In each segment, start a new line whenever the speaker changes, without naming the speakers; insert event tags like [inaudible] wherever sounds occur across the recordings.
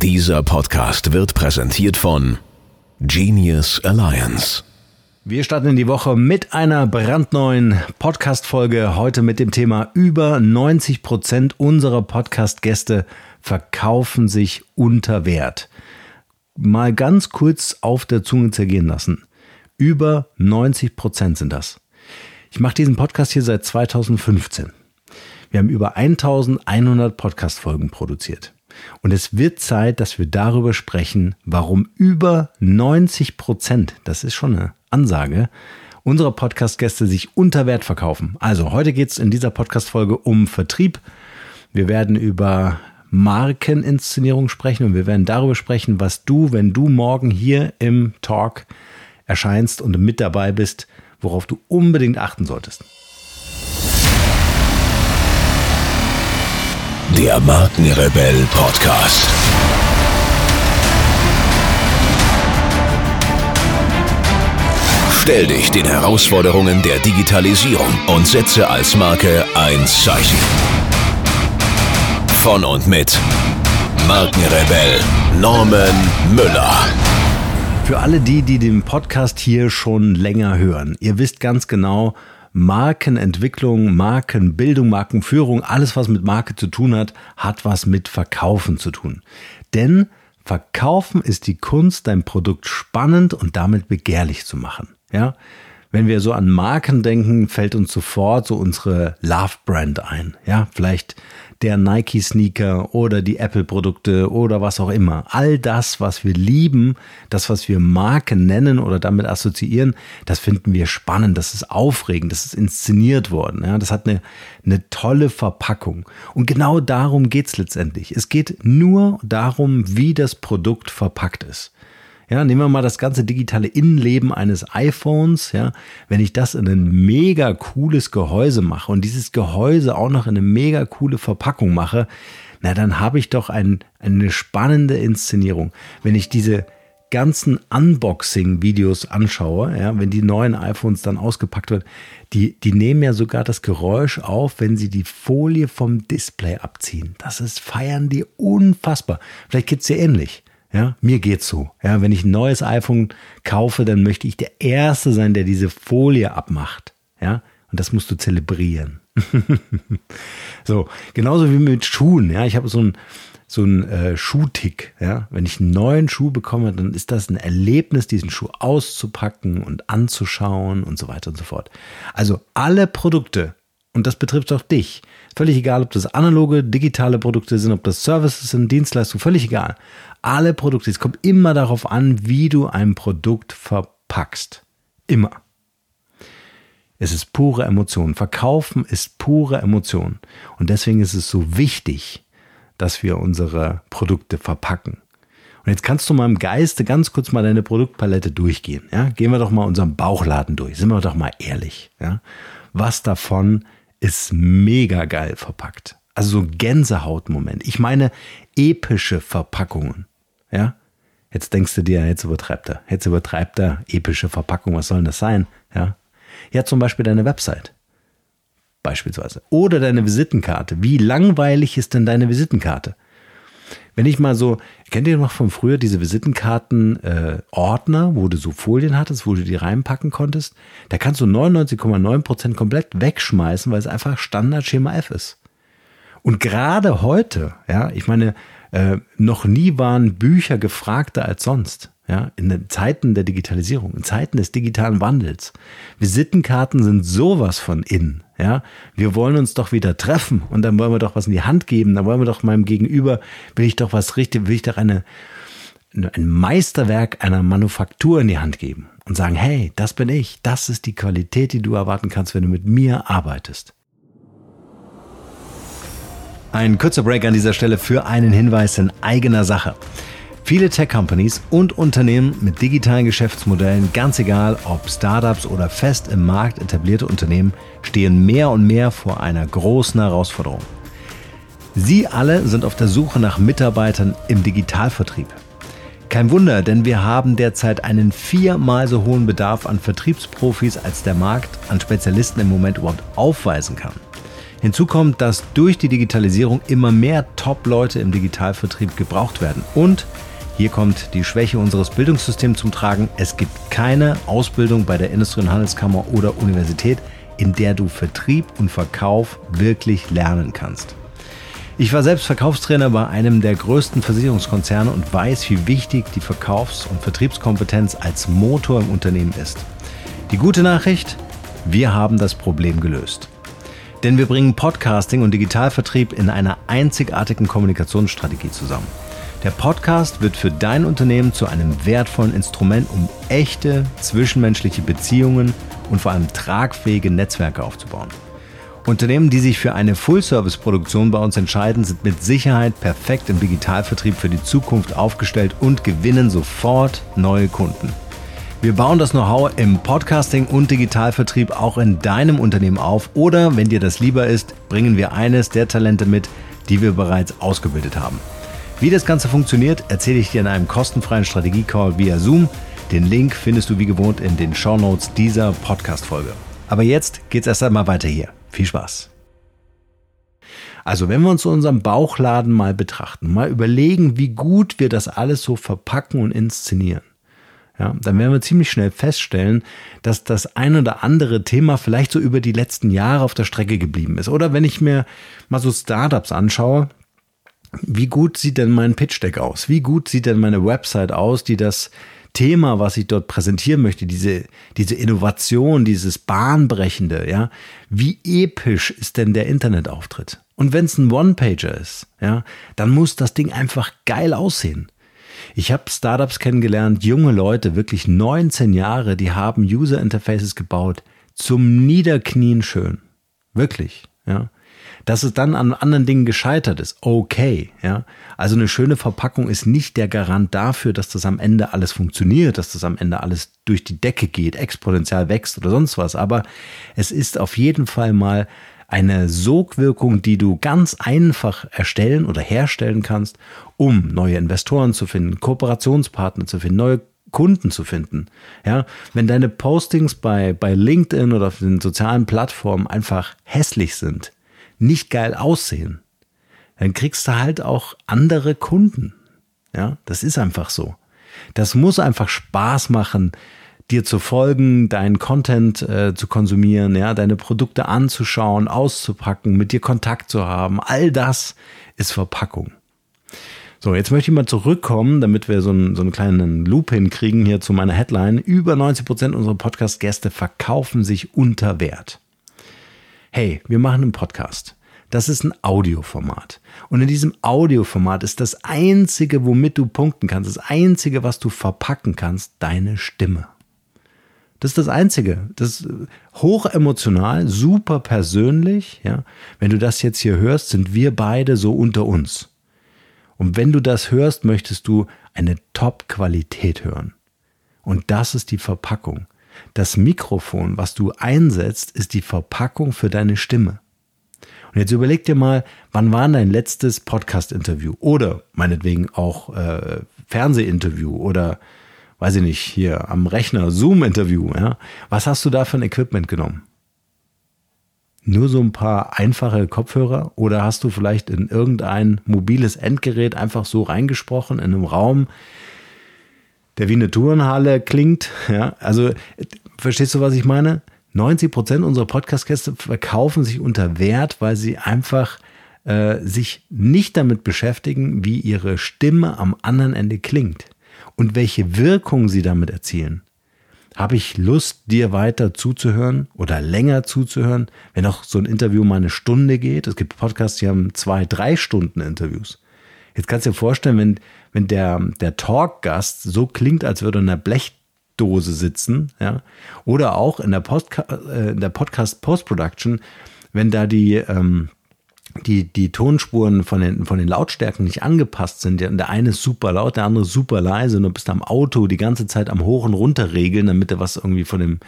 Dieser Podcast wird präsentiert von Genius Alliance.
Wir starten in die Woche mit einer brandneuen Podcast-Folge. Heute mit dem Thema über 90 Prozent unserer Podcast-Gäste verkaufen sich unter Wert. Mal ganz kurz auf der Zunge zergehen lassen. Über 90 Prozent sind das. Ich mache diesen Podcast hier seit 2015. Wir haben über 1100 Podcast-Folgen produziert. Und es wird Zeit, dass wir darüber sprechen, warum über 90 Prozent, das ist schon eine Ansage, unserer Podcast-Gäste sich unter Wert verkaufen. Also heute geht es in dieser Podcast-Folge um Vertrieb. Wir werden über Markeninszenierung sprechen und wir werden darüber sprechen, was du, wenn du morgen hier im Talk erscheinst und mit dabei bist, worauf du unbedingt achten solltest.
Der Markenrebell Podcast. Stell dich den Herausforderungen der Digitalisierung und setze als Marke ein Zeichen. Von und mit Markenrebell Norman Müller.
Für alle die, die den Podcast hier schon länger hören, ihr wisst ganz genau, Markenentwicklung, Markenbildung, Markenführung, alles was mit Marke zu tun hat, hat was mit Verkaufen zu tun. Denn Verkaufen ist die Kunst, dein Produkt spannend und damit begehrlich zu machen. Ja, wenn wir so an Marken denken, fällt uns sofort so unsere Love Brand ein. Ja, vielleicht der Nike Sneaker oder die Apple Produkte oder was auch immer. All das, was wir lieben, das, was wir Marken nennen oder damit assoziieren, das finden wir spannend, das ist aufregend, das ist inszeniert worden. Ja, das hat eine, eine tolle Verpackung. Und genau darum geht's letztendlich. Es geht nur darum, wie das Produkt verpackt ist. Ja, nehmen wir mal das ganze digitale Innenleben eines iPhones. Ja, wenn ich das in ein mega cooles Gehäuse mache und dieses Gehäuse auch noch in eine mega coole Verpackung mache, na, dann habe ich doch ein, eine spannende Inszenierung. Wenn ich diese ganzen Unboxing-Videos anschaue, ja, wenn die neuen iPhones dann ausgepackt werden, die, die nehmen ja sogar das Geräusch auf, wenn sie die Folie vom Display abziehen. Das ist, feiern die unfassbar. Vielleicht geht's dir ähnlich. Ja, mir geht's so. Ja, wenn ich ein neues iPhone kaufe, dann möchte ich der Erste sein, der diese Folie abmacht. Ja, und das musst du zelebrieren. [laughs] so, genauso wie mit Schuhen. Ja, ich habe so ein so ein äh, Schuhtick. Ja, wenn ich einen neuen Schuh bekomme, dann ist das ein Erlebnis, diesen Schuh auszupacken und anzuschauen und so weiter und so fort. Also alle Produkte, und das betrifft auch dich. Völlig egal, ob das analoge, digitale Produkte sind, ob das Services sind, Dienstleistungen, völlig egal. Alle Produkte, es kommt immer darauf an, wie du ein Produkt verpackst. Immer. Es ist pure Emotion. Verkaufen ist pure Emotion. Und deswegen ist es so wichtig, dass wir unsere Produkte verpacken. Und jetzt kannst du mal im Geiste ganz kurz mal deine Produktpalette durchgehen. Ja? Gehen wir doch mal unseren Bauchladen durch. Sind wir doch mal ehrlich. Ja? Was davon ist mega geil verpackt. Also so Gänsehautmoment. Ich meine epische Verpackungen. Ja? Jetzt denkst du dir, jetzt übertreibt er. Jetzt übertreibt er epische Verpackung. Was soll denn das sein? Ja? Ja, zum Beispiel deine Website. Beispielsweise. Oder deine Visitenkarte. Wie langweilig ist denn deine Visitenkarte? Wenn ich mal so, kennt ihr noch von früher diese Visitenkarten-Ordner, äh, wo du so Folien hattest, wo du die reinpacken konntest? Da kannst du 99,9% komplett wegschmeißen, weil es einfach Standardschema F ist. Und gerade heute, ja, ich meine, äh, noch nie waren Bücher gefragter als sonst. Ja, in den Zeiten der Digitalisierung, in Zeiten des digitalen Wandels. Visitenkarten sind sowas von in. Ja, wir wollen uns doch wieder treffen und dann wollen wir doch was in die Hand geben. Dann wollen wir doch meinem Gegenüber, will ich doch was richtig, will ich doch eine, ein Meisterwerk einer Manufaktur in die Hand geben und sagen, hey, das bin ich. Das ist die Qualität, die du erwarten kannst, wenn du mit mir arbeitest. Ein kurzer Break an dieser Stelle für einen Hinweis in eigener Sache. Viele Tech-Companies und Unternehmen mit digitalen Geschäftsmodellen, ganz egal ob Startups oder fest im Markt etablierte Unternehmen, stehen mehr und mehr vor einer großen Herausforderung. Sie alle sind auf der Suche nach Mitarbeitern im Digitalvertrieb. Kein Wunder, denn wir haben derzeit einen viermal so hohen Bedarf an Vertriebsprofis, als der Markt an Spezialisten im Moment überhaupt aufweisen kann. Hinzu kommt, dass durch die Digitalisierung immer mehr Top-Leute im Digitalvertrieb gebraucht werden. Und hier kommt die Schwäche unseres Bildungssystems zum Tragen. Es gibt keine Ausbildung bei der Industrie- und Handelskammer oder Universität, in der du Vertrieb und Verkauf wirklich lernen kannst. Ich war selbst Verkaufstrainer bei einem der größten Versicherungskonzerne und weiß, wie wichtig die Verkaufs- und Vertriebskompetenz als Motor im Unternehmen ist. Die gute Nachricht, wir haben das Problem gelöst. Denn wir bringen Podcasting und Digitalvertrieb in einer einzigartigen Kommunikationsstrategie zusammen. Der Podcast wird für dein Unternehmen zu einem wertvollen Instrument, um echte zwischenmenschliche Beziehungen und vor allem tragfähige Netzwerke aufzubauen. Unternehmen, die sich für eine Full-Service-Produktion bei uns entscheiden, sind mit Sicherheit perfekt im Digitalvertrieb für die Zukunft aufgestellt und gewinnen sofort neue Kunden. Wir bauen das Know-how im Podcasting und Digitalvertrieb auch in deinem Unternehmen auf oder, wenn dir das lieber ist, bringen wir eines der Talente mit, die wir bereits ausgebildet haben. Wie das Ganze funktioniert, erzähle ich dir in einem kostenfreien Strategie-Call via Zoom. Den Link findest du wie gewohnt in den Show Notes dieser Podcast-Folge. Aber jetzt geht's erst einmal weiter hier. Viel Spaß. Also, wenn wir uns unseren Bauchladen mal betrachten, mal überlegen, wie gut wir das alles so verpacken und inszenieren, ja, dann werden wir ziemlich schnell feststellen, dass das ein oder andere Thema vielleicht so über die letzten Jahre auf der Strecke geblieben ist. Oder wenn ich mir mal so Startups anschaue, wie gut sieht denn mein Pitch Deck aus? Wie gut sieht denn meine Website aus, die das Thema, was ich dort präsentieren möchte, diese, diese Innovation, dieses Bahnbrechende, ja, wie episch ist denn der Internetauftritt? Und wenn es ein One-Pager ist, ja, dann muss das Ding einfach geil aussehen. Ich habe Startups kennengelernt, junge Leute, wirklich 19 Jahre, die haben User Interfaces gebaut, zum Niederknien schön. Wirklich, ja. Dass es dann an anderen Dingen gescheitert ist, okay, ja. Also eine schöne Verpackung ist nicht der Garant dafür, dass das am Ende alles funktioniert, dass das am Ende alles durch die Decke geht, exponentiell wächst oder sonst was. Aber es ist auf jeden Fall mal eine Sogwirkung, die du ganz einfach erstellen oder herstellen kannst, um neue Investoren zu finden, Kooperationspartner zu finden, neue Kunden zu finden. Ja, wenn deine Postings bei, bei LinkedIn oder auf den sozialen Plattformen einfach hässlich sind, nicht geil aussehen, dann kriegst du halt auch andere Kunden. Ja, das ist einfach so. Das muss einfach Spaß machen, dir zu folgen, deinen Content äh, zu konsumieren, ja, deine Produkte anzuschauen, auszupacken, mit dir Kontakt zu haben. All das ist Verpackung. So, jetzt möchte ich mal zurückkommen, damit wir so einen, so einen kleinen Loop hinkriegen hier zu meiner Headline. Über 90 Prozent unserer Podcast-Gäste verkaufen sich unter Wert hey, wir machen einen Podcast. Das ist ein Audioformat. Und in diesem Audioformat ist das Einzige, womit du punkten kannst, das Einzige, was du verpacken kannst, deine Stimme. Das ist das Einzige. Das ist hochemotional, super persönlich. Ja. Wenn du das jetzt hier hörst, sind wir beide so unter uns. Und wenn du das hörst, möchtest du eine Top-Qualität hören. Und das ist die Verpackung. Das Mikrofon, was du einsetzt, ist die Verpackung für deine Stimme. Und jetzt überleg dir mal, wann war dein letztes Podcast-Interview oder meinetwegen auch äh, Fernsehinterview oder weiß ich nicht, hier am Rechner Zoom-Interview. Ja? Was hast du da für ein Equipment genommen? Nur so ein paar einfache Kopfhörer oder hast du vielleicht in irgendein mobiles Endgerät einfach so reingesprochen in einem Raum, der wie eine Turnhalle klingt. Ja, also verstehst du, was ich meine? 90 Prozent unserer Podcast-Gäste verkaufen sich unter Wert, weil sie einfach äh, sich nicht damit beschäftigen, wie ihre Stimme am anderen Ende klingt und welche Wirkung sie damit erzielen. Habe ich Lust, dir weiter zuzuhören oder länger zuzuhören, wenn auch so ein Interview mal eine Stunde geht? Es gibt Podcasts, die haben zwei, drei Stunden Interviews. Jetzt kannst du dir vorstellen, wenn, wenn der, der Talkgast so klingt, als würde er in einer Blechdose sitzen, ja, oder auch in der, Postka äh, in der Podcast Post-Production, wenn da die, ähm, die, die Tonspuren von den, von den Lautstärken nicht angepasst sind. Der eine ist super laut, der andere super leise und du bist am Auto die ganze Zeit am Hoch und Runter regeln, damit du was irgendwie von dem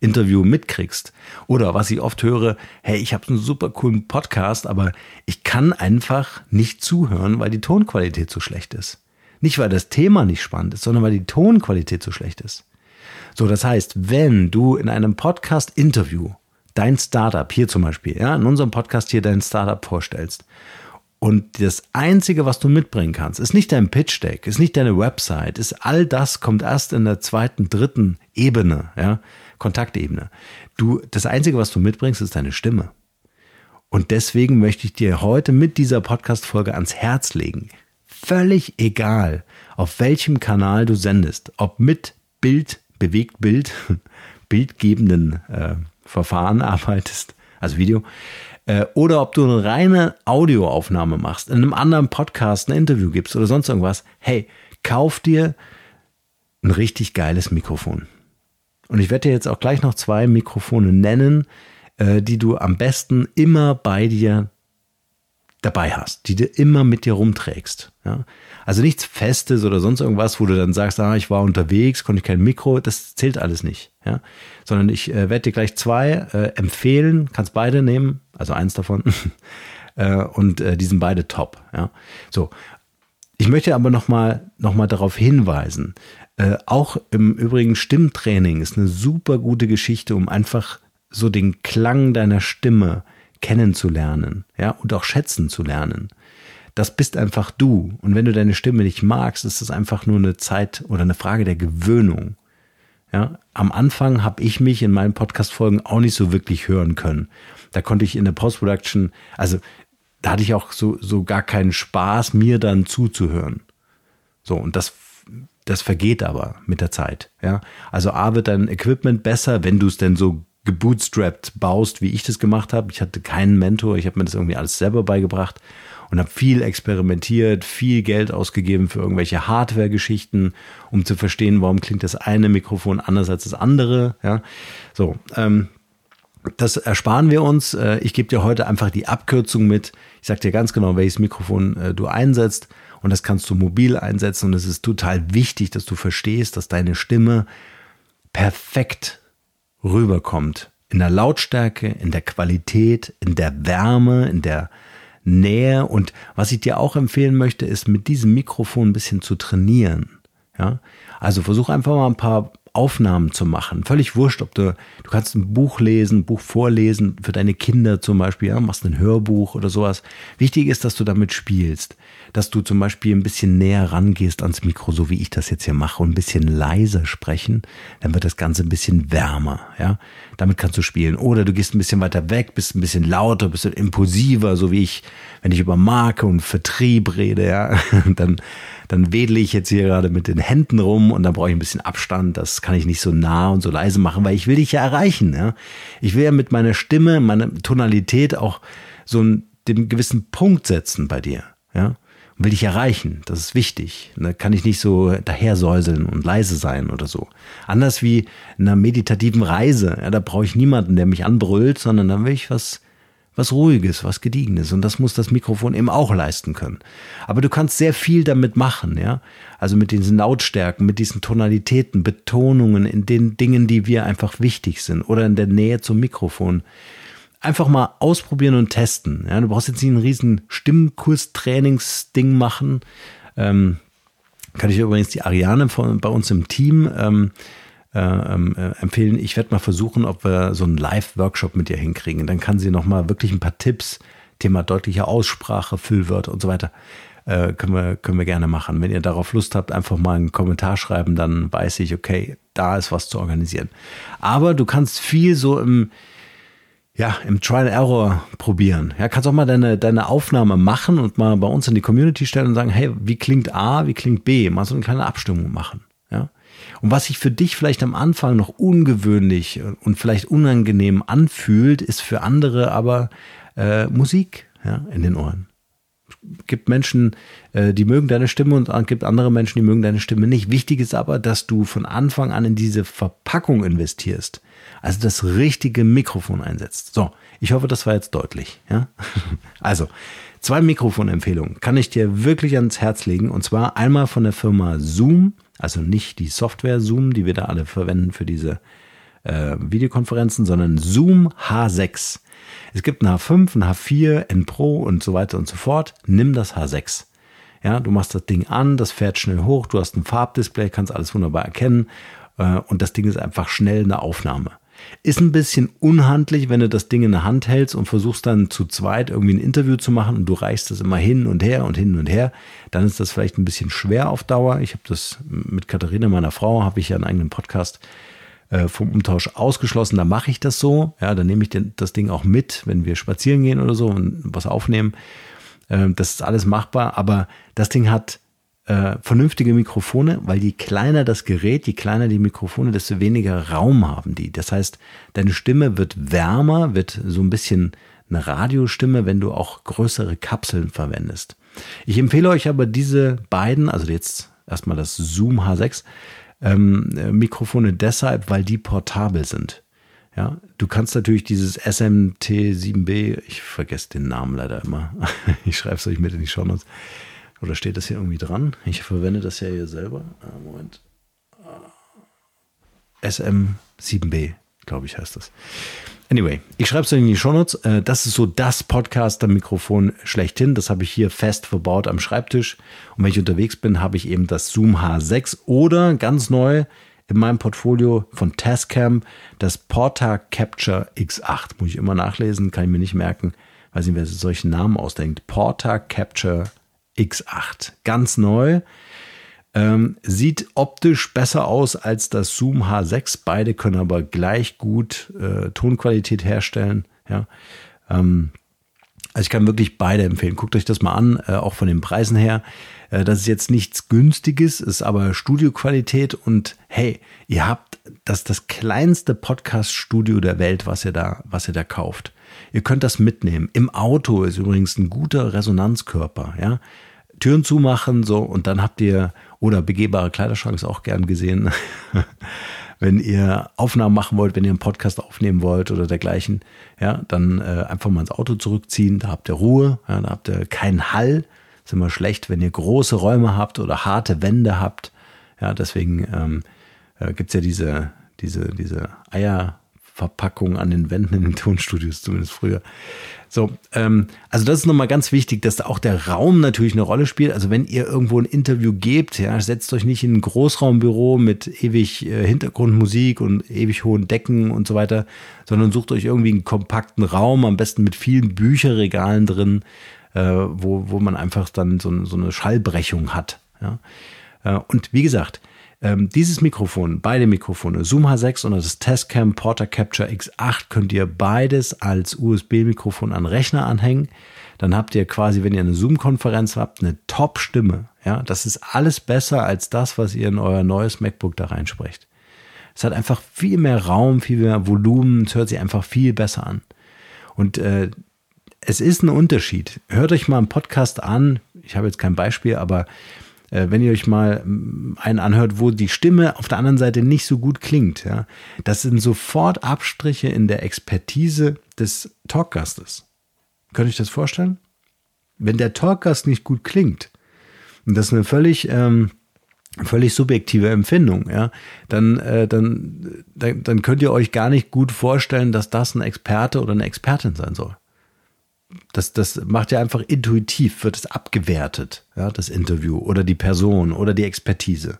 Interview mitkriegst. Oder was ich oft höre, hey, ich habe einen super coolen Podcast, aber ich kann einfach nicht zuhören, weil die Tonqualität so schlecht ist. Nicht, weil das Thema nicht spannend ist, sondern weil die Tonqualität so schlecht ist. So, das heißt, wenn du in einem Podcast-Interview dein Startup hier zum Beispiel, ja, in unserem Podcast hier dein Startup vorstellst. Und das Einzige, was du mitbringen kannst, ist nicht dein Pitch Deck, ist nicht deine Website, ist all das kommt erst in der zweiten, dritten Ebene, ja, Kontaktebene. Du, das Einzige, was du mitbringst, ist deine Stimme. Und deswegen möchte ich dir heute mit dieser Podcast-Folge ans Herz legen. Völlig egal, auf welchem Kanal du sendest, ob mit Bild, bewegt Bild, [laughs] bildgebenden äh, Verfahren [laughs] arbeitest, also Video, äh, oder ob du eine reine Audioaufnahme machst, in einem anderen Podcast ein Interview gibst oder sonst irgendwas. Hey, kauf dir ein richtig geiles Mikrofon. Und ich werde dir jetzt auch gleich noch zwei Mikrofone nennen, äh, die du am besten immer bei dir dabei hast, die du immer mit dir rumträgst. Ja? Also nichts Festes oder sonst irgendwas, wo du dann sagst, ah, ich war unterwegs, konnte ich kein Mikro, das zählt alles nicht. Ja? Sondern ich äh, werde dir gleich zwei äh, empfehlen, kannst beide nehmen, also eins davon. [laughs] äh, und äh, die sind beide top. Ja? So. Ich möchte aber nochmal noch mal darauf hinweisen, äh, auch im Übrigen Stimmtraining ist eine super gute Geschichte, um einfach so den Klang deiner Stimme kennenzulernen, ja, und auch schätzen zu lernen. Das bist einfach du. Und wenn du deine Stimme nicht magst, ist das einfach nur eine Zeit oder eine Frage der Gewöhnung. Ja, am Anfang habe ich mich in meinen Podcast-Folgen auch nicht so wirklich hören können. Da konnte ich in der Post-Production, also da hatte ich auch so, so gar keinen Spaß, mir dann zuzuhören. So, und das, das vergeht aber mit der Zeit. Ja, also A wird dein Equipment besser, wenn du es denn so gebootstrapped baust, wie ich das gemacht habe. Ich hatte keinen Mentor, ich habe mir das irgendwie alles selber beigebracht und habe viel experimentiert, viel Geld ausgegeben für irgendwelche Hardware-Geschichten, um zu verstehen, warum klingt das eine Mikrofon anders als das andere. Ja, so. Ähm, das ersparen wir uns. Äh, ich gebe dir heute einfach die Abkürzung mit. Ich sage dir ganz genau, welches Mikrofon äh, du einsetzt. Und das kannst du mobil einsetzen. Und es ist total wichtig, dass du verstehst, dass deine Stimme perfekt rüberkommt. In der Lautstärke, in der Qualität, in der Wärme, in der Nähe. Und was ich dir auch empfehlen möchte, ist mit diesem Mikrofon ein bisschen zu trainieren. Ja, also versuch einfach mal ein paar Aufnahmen zu machen. Völlig wurscht, ob du, du kannst ein Buch lesen, ein Buch vorlesen, für deine Kinder zum Beispiel, ja, machst ein Hörbuch oder sowas. Wichtig ist, dass du damit spielst, dass du zum Beispiel ein bisschen näher rangehst ans Mikro, so wie ich das jetzt hier mache, und ein bisschen leiser sprechen, dann wird das Ganze ein bisschen wärmer, ja. Damit kannst du spielen. Oder du gehst ein bisschen weiter weg, bist ein bisschen lauter, bist impulsiver, so wie ich, wenn ich über Marke und Vertrieb rede, ja, [laughs] dann dann wedle ich jetzt hier gerade mit den Händen rum und da brauche ich ein bisschen Abstand. Das kann ich nicht so nah und so leise machen, weil ich will dich ja erreichen. Ja? Ich will ja mit meiner Stimme, meiner Tonalität auch so einen, den gewissen Punkt setzen bei dir. Ja? Will dich erreichen. Das ist wichtig. Da kann ich nicht so dahersäuseln und leise sein oder so. Anders wie in einer meditativen Reise. Ja, da brauche ich niemanden, der mich anbrüllt, sondern da will ich was was Ruhiges, was Gediegenes. Und das muss das Mikrofon eben auch leisten können. Aber du kannst sehr viel damit machen, ja. Also mit diesen Lautstärken, mit diesen Tonalitäten, Betonungen in den Dingen, die wir einfach wichtig sind oder in der Nähe zum Mikrofon. Einfach mal ausprobieren und testen. Ja, du brauchst jetzt nicht einen riesen Stimmkurs-Trainingsding machen. Ähm, kann ich übrigens die Ariane von, bei uns im Team ähm, äh, ähm, äh, empfehlen. Ich werde mal versuchen, ob wir so einen Live-Workshop mit ihr hinkriegen. Dann kann sie nochmal wirklich ein paar Tipps, Thema deutliche Aussprache, Füllwörter und so weiter, äh, können, wir, können wir gerne machen. Wenn ihr darauf Lust habt, einfach mal einen Kommentar schreiben, dann weiß ich, okay, da ist was zu organisieren. Aber du kannst viel so im, ja, im Trial and Error probieren. Ja, kannst auch mal deine, deine Aufnahme machen und mal bei uns in die Community stellen und sagen, hey, wie klingt A, wie klingt B? Mal so eine kleine Abstimmung machen. Ja. Und was sich für dich vielleicht am Anfang noch ungewöhnlich und vielleicht unangenehm anfühlt, ist für andere aber äh, Musik ja, in den Ohren. Gibt Menschen, äh, die mögen deine Stimme und es gibt andere Menschen, die mögen deine Stimme nicht. Wichtig ist aber, dass du von Anfang an in diese Verpackung investierst. Also das richtige Mikrofon einsetzt. So, ich hoffe, das war jetzt deutlich. Ja? [laughs] Also, zwei Mikrofonempfehlungen kann ich dir wirklich ans Herz legen. Und zwar einmal von der Firma Zoom also nicht die Software Zoom, die wir da alle verwenden für diese äh, Videokonferenzen, sondern Zoom H6. Es gibt ein H5, ein H4, N Pro und so weiter und so fort. Nimm das H6. Ja, du machst das Ding an, das fährt schnell hoch, du hast ein Farbdisplay, kannst alles wunderbar erkennen äh, und das Ding ist einfach schnell eine Aufnahme. Ist ein bisschen unhandlich, wenn du das Ding in der Hand hältst und versuchst dann zu zweit irgendwie ein Interview zu machen und du reichst das immer hin und her und hin und her. Dann ist das vielleicht ein bisschen schwer auf Dauer. Ich habe das mit Katharina, meiner Frau, habe ich ja einen eigenen Podcast äh, vom Umtausch ausgeschlossen. Da mache ich das so. Ja, dann nehme ich den, das Ding auch mit, wenn wir spazieren gehen oder so und was aufnehmen. Äh, das ist alles machbar. Aber das Ding hat äh, vernünftige Mikrofone, weil je kleiner das Gerät, je kleiner die Mikrofone, desto weniger Raum haben die. Das heißt, deine Stimme wird wärmer, wird so ein bisschen eine Radiostimme, wenn du auch größere Kapseln verwendest. Ich empfehle euch aber diese beiden, also jetzt erstmal das Zoom H6, ähm, Mikrofone deshalb, weil die portabel sind. Ja, du kannst natürlich dieses SMT7B, ich vergesse den Namen leider immer, [laughs] ich schreibe es euch mit in die Show Notes. Oder steht das hier irgendwie dran? Ich verwende das ja hier selber. Ah, Moment. SM7B, glaube ich, heißt das. Anyway, ich schreibe es in die Shownotes. Äh, das ist so das Podcaster-Mikrofon schlechthin. Das habe ich hier fest verbaut am Schreibtisch. Und wenn ich unterwegs bin, habe ich eben das Zoom H6 oder ganz neu in meinem Portfolio von Tascam das Porta Capture X8. Muss ich immer nachlesen, kann ich mir nicht merken. Weiß nicht, wer solchen Namen ausdenkt. Porta Capture X8. Ganz neu. Ähm, sieht optisch besser aus als das Zoom H6. Beide können aber gleich gut äh, Tonqualität herstellen. Ja. Ähm, also ich kann wirklich beide empfehlen. Guckt euch das mal an, äh, auch von den Preisen her. Äh, das ist jetzt nichts Günstiges, ist aber Studioqualität und hey, ihr habt das das kleinste Podcast-Studio der Welt, was ihr da, was ihr da kauft. Ihr könnt das mitnehmen. Im Auto ist übrigens ein guter Resonanzkörper, ja. Türen zumachen, so, und dann habt ihr, oder begehbare Kleiderschrank ist auch gern gesehen, [laughs] wenn ihr Aufnahmen machen wollt, wenn ihr einen Podcast aufnehmen wollt oder dergleichen, ja, dann äh, einfach mal ins Auto zurückziehen, da habt ihr Ruhe, ja, da habt ihr keinen Hall. Ist immer schlecht, wenn ihr große Räume habt oder harte Wände habt. Ja, deswegen ähm, äh, gibt ja diese, diese, diese Eierverpackung an den Wänden in den Tonstudios, zumindest früher. So, ähm, also das ist nochmal ganz wichtig, dass da auch der Raum natürlich eine Rolle spielt. Also wenn ihr irgendwo ein Interview gebt, ja, setzt euch nicht in ein Großraumbüro mit ewig äh, Hintergrundmusik und ewig hohen Decken und so weiter, sondern sucht euch irgendwie einen kompakten Raum, am besten mit vielen Bücherregalen drin, äh, wo, wo man einfach dann so, so eine Schallbrechung hat. Ja. Äh, und wie gesagt, ähm, dieses Mikrofon, beide Mikrofone, Zoom H6 und das Testcam Porter Capture X8, könnt ihr beides als USB-Mikrofon an Rechner anhängen. Dann habt ihr quasi, wenn ihr eine Zoom-Konferenz habt, eine Top-Stimme. Ja, das ist alles besser als das, was ihr in euer neues MacBook da reinsprecht. Es hat einfach viel mehr Raum, viel mehr Volumen, es hört sich einfach viel besser an. Und äh, es ist ein Unterschied. Hört euch mal einen Podcast an. Ich habe jetzt kein Beispiel, aber wenn ihr euch mal mm, einen anhört, wo die Stimme auf der anderen Seite nicht so gut klingt, ja, das sind sofort Abstriche in der Expertise des Talkgastes. Könnt ihr euch das vorstellen? Wenn der Talkgast nicht gut klingt, und das ist eine völlig, ähm, völlig subjektive Empfindung, ja, dann, äh, dann, dann, dann könnt ihr euch gar nicht gut vorstellen, dass das ein Experte oder eine Expertin sein soll das, das macht ja einfach intuitiv, wird es abgewertet, ja, das Interview oder die Person oder die Expertise.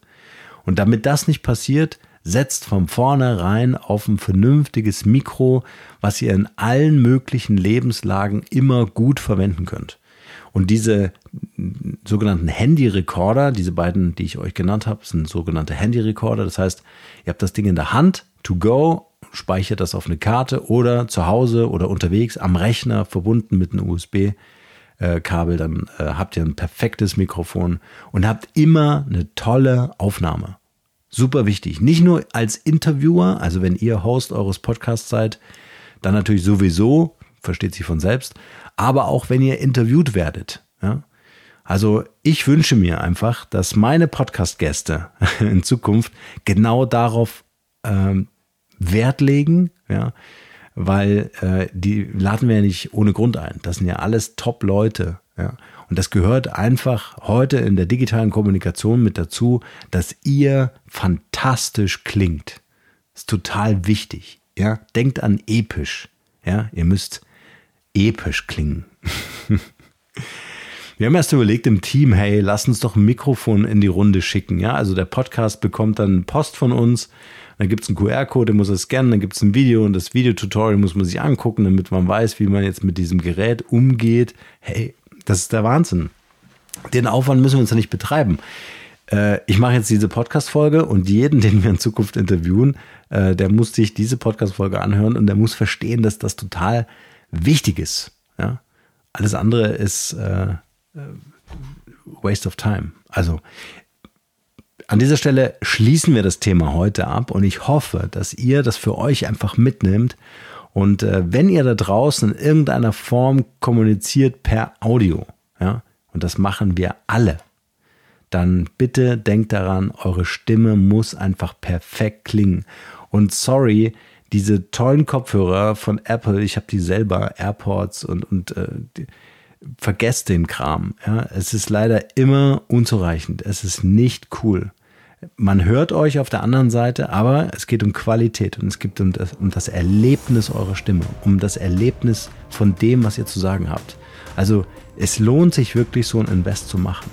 Und damit das nicht passiert, setzt von vornherein auf ein vernünftiges Mikro, was ihr in allen möglichen Lebenslagen immer gut verwenden könnt. Und diese sogenannten Handy-Recorder, diese beiden, die ich euch genannt habe, sind sogenannte Handy-Recorder. Das heißt, ihr habt das Ding in der Hand, to go, speichert das auf eine Karte oder zu Hause oder unterwegs am Rechner verbunden mit einem USB-Kabel. Dann äh, habt ihr ein perfektes Mikrofon und habt immer eine tolle Aufnahme. Super wichtig. Nicht nur als Interviewer, also wenn ihr Host eures Podcasts seid, dann natürlich sowieso, versteht sich von selbst, aber auch wenn ihr interviewt werdet. Ja? Also ich wünsche mir einfach, dass meine Podcast-Gäste [laughs] in Zukunft genau darauf ähm, Wert legen, ja, weil äh, die laden wir ja nicht ohne Grund ein. Das sind ja alles Top-Leute, ja. Und das gehört einfach heute in der digitalen Kommunikation mit dazu, dass ihr fantastisch klingt. Ist total wichtig, ja. Denkt an episch, ja. Ihr müsst episch klingen. [laughs] Wir haben erst überlegt im Team, hey, lass uns doch ein Mikrofon in die Runde schicken. Ja, also der Podcast bekommt dann Post von uns. Dann gibt es einen QR-Code, den muss er scannen, dann gibt es ein Video und das Videotutorial muss man sich angucken, damit man weiß, wie man jetzt mit diesem Gerät umgeht. Hey, das ist der Wahnsinn. Den Aufwand müssen wir uns ja nicht betreiben. Äh, ich mache jetzt diese Podcast-Folge und jeden, den wir in Zukunft interviewen, äh, der muss sich diese Podcast-Folge anhören und der muss verstehen, dass das total wichtig ist. Ja? Alles andere ist äh, Waste of Time. Also an dieser Stelle schließen wir das Thema heute ab und ich hoffe, dass ihr das für euch einfach mitnimmt. Und äh, wenn ihr da draußen in irgendeiner Form kommuniziert per Audio, ja, und das machen wir alle, dann bitte denkt daran, eure Stimme muss einfach perfekt klingen. Und sorry, diese tollen Kopfhörer von Apple, ich habe die selber, AirPods und, und äh, die, vergesst den Kram. Ja, es ist leider immer unzureichend. Es ist nicht cool. Man hört euch auf der anderen Seite, aber es geht um Qualität und es geht um das, um das Erlebnis eurer Stimme, um das Erlebnis von dem, was ihr zu sagen habt. Also es lohnt sich wirklich, so ein Invest zu machen.